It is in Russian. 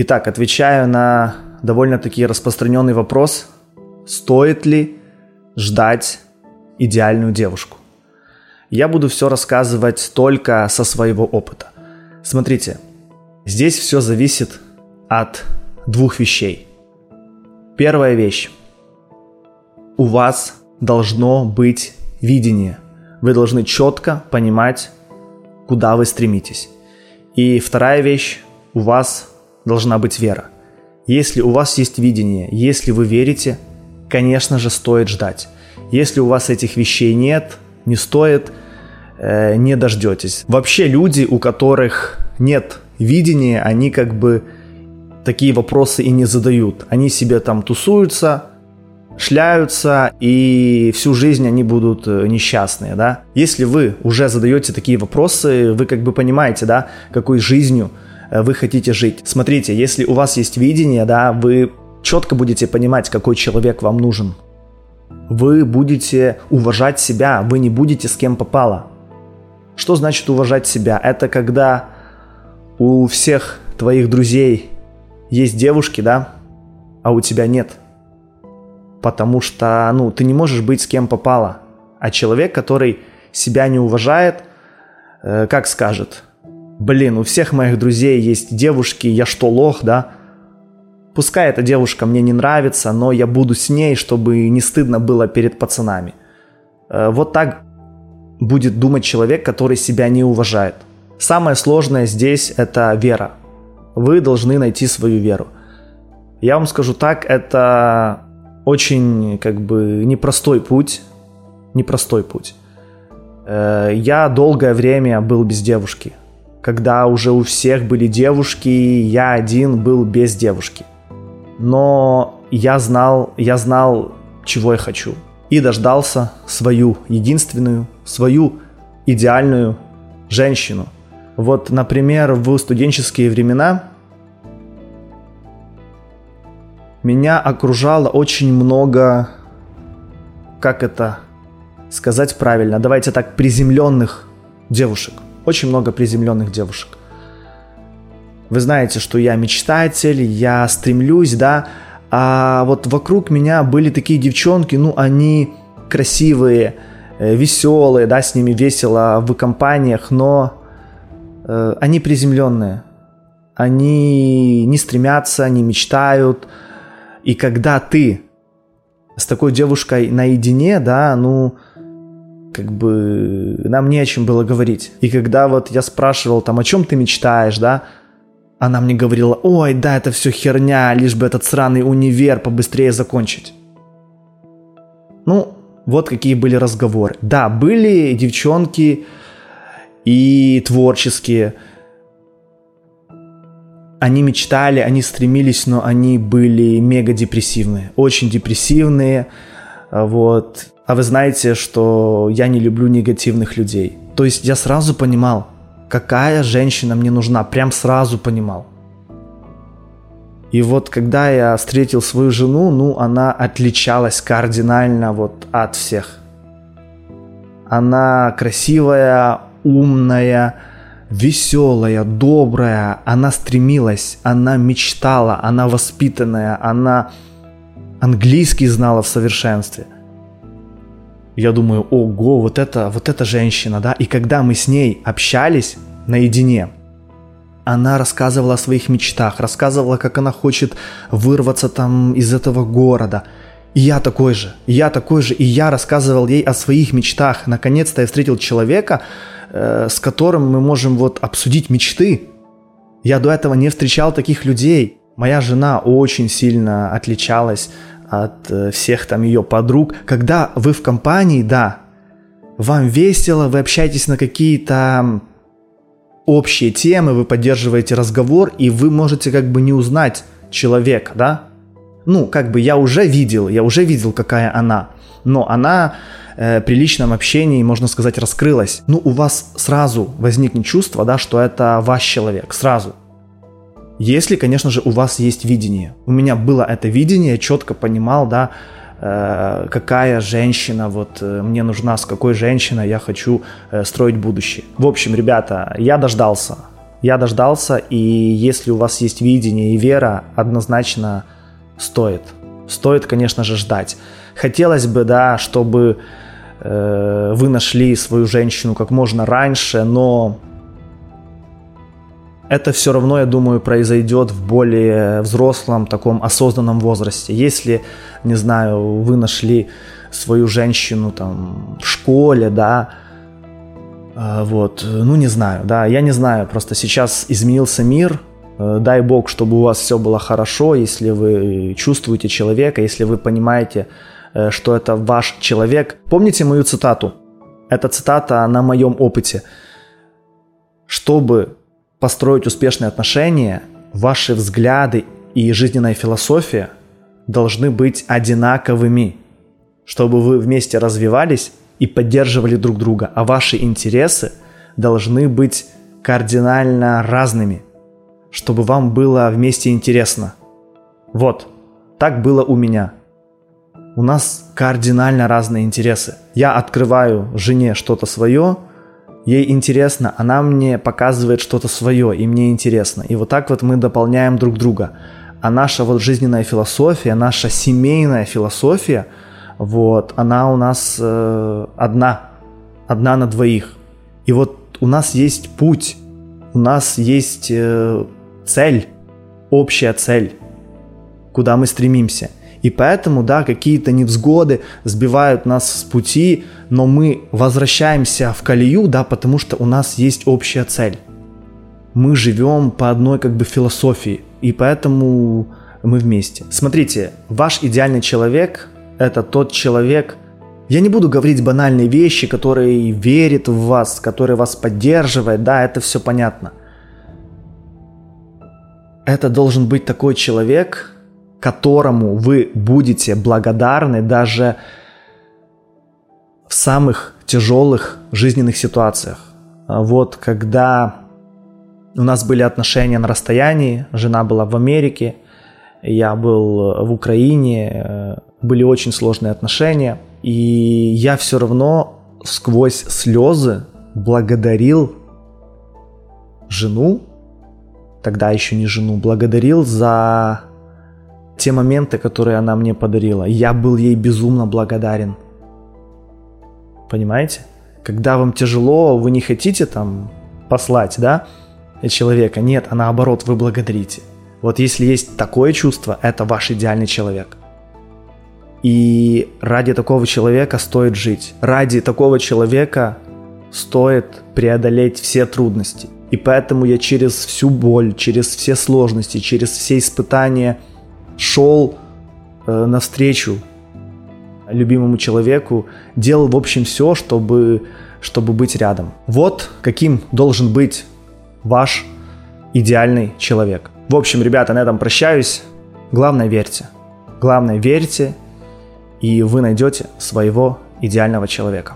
Итак, отвечаю на довольно-таки распространенный вопрос, стоит ли ждать идеальную девушку. Я буду все рассказывать только со своего опыта. Смотрите, здесь все зависит от двух вещей. Первая вещь. У вас должно быть видение. Вы должны четко понимать, куда вы стремитесь. И вторая вещь. У вас должна быть вера. Если у вас есть видение, если вы верите, конечно же, стоит ждать. Если у вас этих вещей нет, не стоит, э, не дождетесь. Вообще люди, у которых нет видения, они как бы такие вопросы и не задают. Они себе там тусуются, шляются, и всю жизнь они будут э, несчастные, да. Если вы уже задаете такие вопросы, вы как бы понимаете, да, какой жизнью вы хотите жить. Смотрите, если у вас есть видение, да, вы четко будете понимать, какой человек вам нужен. Вы будете уважать себя, вы не будете с кем попало. Что значит уважать себя? Это когда у всех твоих друзей есть девушки, да, а у тебя нет. Потому что, ну, ты не можешь быть с кем попало. А человек, который себя не уважает, э, как скажет – блин, у всех моих друзей есть девушки, я что, лох, да? Пускай эта девушка мне не нравится, но я буду с ней, чтобы не стыдно было перед пацанами. Э, вот так будет думать человек, который себя не уважает. Самое сложное здесь это вера. Вы должны найти свою веру. Я вам скажу так, это очень как бы непростой путь. Непростой путь. Э, я долгое время был без девушки когда уже у всех были девушки, я один был без девушки. Но я знал, я знал, чего я хочу. И дождался свою единственную, свою идеальную женщину. Вот, например, в студенческие времена меня окружало очень много, как это сказать правильно, давайте так, приземленных девушек очень много приземленных девушек. Вы знаете, что я мечтатель, я стремлюсь, да, а вот вокруг меня были такие девчонки, ну, они красивые, э, веселые, да, с ними весело в компаниях, но э, они приземленные. Они не стремятся, не мечтают. И когда ты с такой девушкой наедине, да, ну, как бы нам не о чем было говорить. И когда вот я спрашивал там, о чем ты мечтаешь, да, она мне говорила, ой, да, это все херня, лишь бы этот сраный универ побыстрее закончить. Ну, вот какие были разговоры. Да, были девчонки и творческие. Они мечтали, они стремились, но они были мега депрессивные, очень депрессивные. Вот. А вы знаете, что я не люблю негативных людей. То есть я сразу понимал, какая женщина мне нужна, прям сразу понимал. И вот когда я встретил свою жену, ну, она отличалась кардинально вот от всех. Она красивая, умная, веселая, добрая, она стремилась, она мечтала, она воспитанная, она английский знала в совершенстве – я думаю, ого, вот это, вот эта женщина, да. И когда мы с ней общались наедине, она рассказывала о своих мечтах, рассказывала, как она хочет вырваться там из этого города. И я такой же, и я такой же, и я рассказывал ей о своих мечтах. Наконец-то я встретил человека, э, с которым мы можем вот обсудить мечты. Я до этого не встречал таких людей. Моя жена очень сильно отличалась от э, всех там ее подруг. Когда вы в компании, да, вам весело, вы общаетесь на какие-то общие темы, вы поддерживаете разговор, и вы можете как бы не узнать человека, да? Ну, как бы я уже видел, я уже видел, какая она, но она э, при личном общении, можно сказать, раскрылась. Ну, у вас сразу возникнет чувство, да, что это ваш человек, сразу. Если, конечно же, у вас есть видение. У меня было это видение, я четко понимал, да, э, какая женщина вот э, мне нужна, с какой женщиной я хочу э, строить будущее. В общем, ребята, я дождался Я дождался, и если у вас есть видение и вера, однозначно стоит. Стоит, конечно же, ждать. Хотелось бы, да, чтобы вы нашли свою женщину как можно раньше, но это все равно, я думаю, произойдет в более взрослом, таком осознанном возрасте. Если, не знаю, вы нашли свою женщину там в школе, да, а, вот, ну не знаю, да, я не знаю, просто сейчас изменился мир, э, дай бог, чтобы у вас все было хорошо, если вы чувствуете человека, если вы понимаете, э, что это ваш человек. Помните мою цитату? Эта цитата на моем опыте. Чтобы построить успешные отношения, ваши взгляды и жизненная философия должны быть одинаковыми, чтобы вы вместе развивались и поддерживали друг друга, а ваши интересы должны быть кардинально разными, чтобы вам было вместе интересно. Вот, так было у меня. У нас кардинально разные интересы. Я открываю жене что-то свое, ей интересно, она мне показывает что-то свое, и мне интересно. И вот так вот мы дополняем друг друга. А наша вот жизненная философия, наша семейная философия, вот, она у нас э, одна, одна на двоих. И вот у нас есть путь, у нас есть э, цель, общая цель, куда мы стремимся. И поэтому, да, какие-то невзгоды сбивают нас с пути, но мы возвращаемся в колею, да, потому что у нас есть общая цель. Мы живем по одной как бы философии, и поэтому мы вместе. Смотрите, ваш идеальный человек – это тот человек, я не буду говорить банальные вещи, которые верит в вас, который вас поддерживает, да, это все понятно. Это должен быть такой человек, которому вы будете благодарны даже в самых тяжелых жизненных ситуациях. А вот когда у нас были отношения на расстоянии, жена была в Америке, я был в Украине, э, были очень сложные отношения, и я все равно сквозь слезы благодарил жену, тогда еще не жену, благодарил за те моменты, которые она мне подарила. Я был ей безумно благодарен. Понимаете? Когда вам тяжело, вы не хотите там послать, да, человека. Нет, а наоборот, вы благодарите. Вот если есть такое чувство, это ваш идеальный человек. И ради такого человека стоит жить. Ради такого человека стоит преодолеть все трудности. И поэтому я через всю боль, через все сложности, через все испытания – шел э, навстречу любимому человеку, делал, в общем, все, чтобы, чтобы быть рядом. Вот каким должен быть ваш идеальный человек. В общем, ребята, на этом прощаюсь. Главное, верьте. Главное, верьте, и вы найдете своего идеального человека.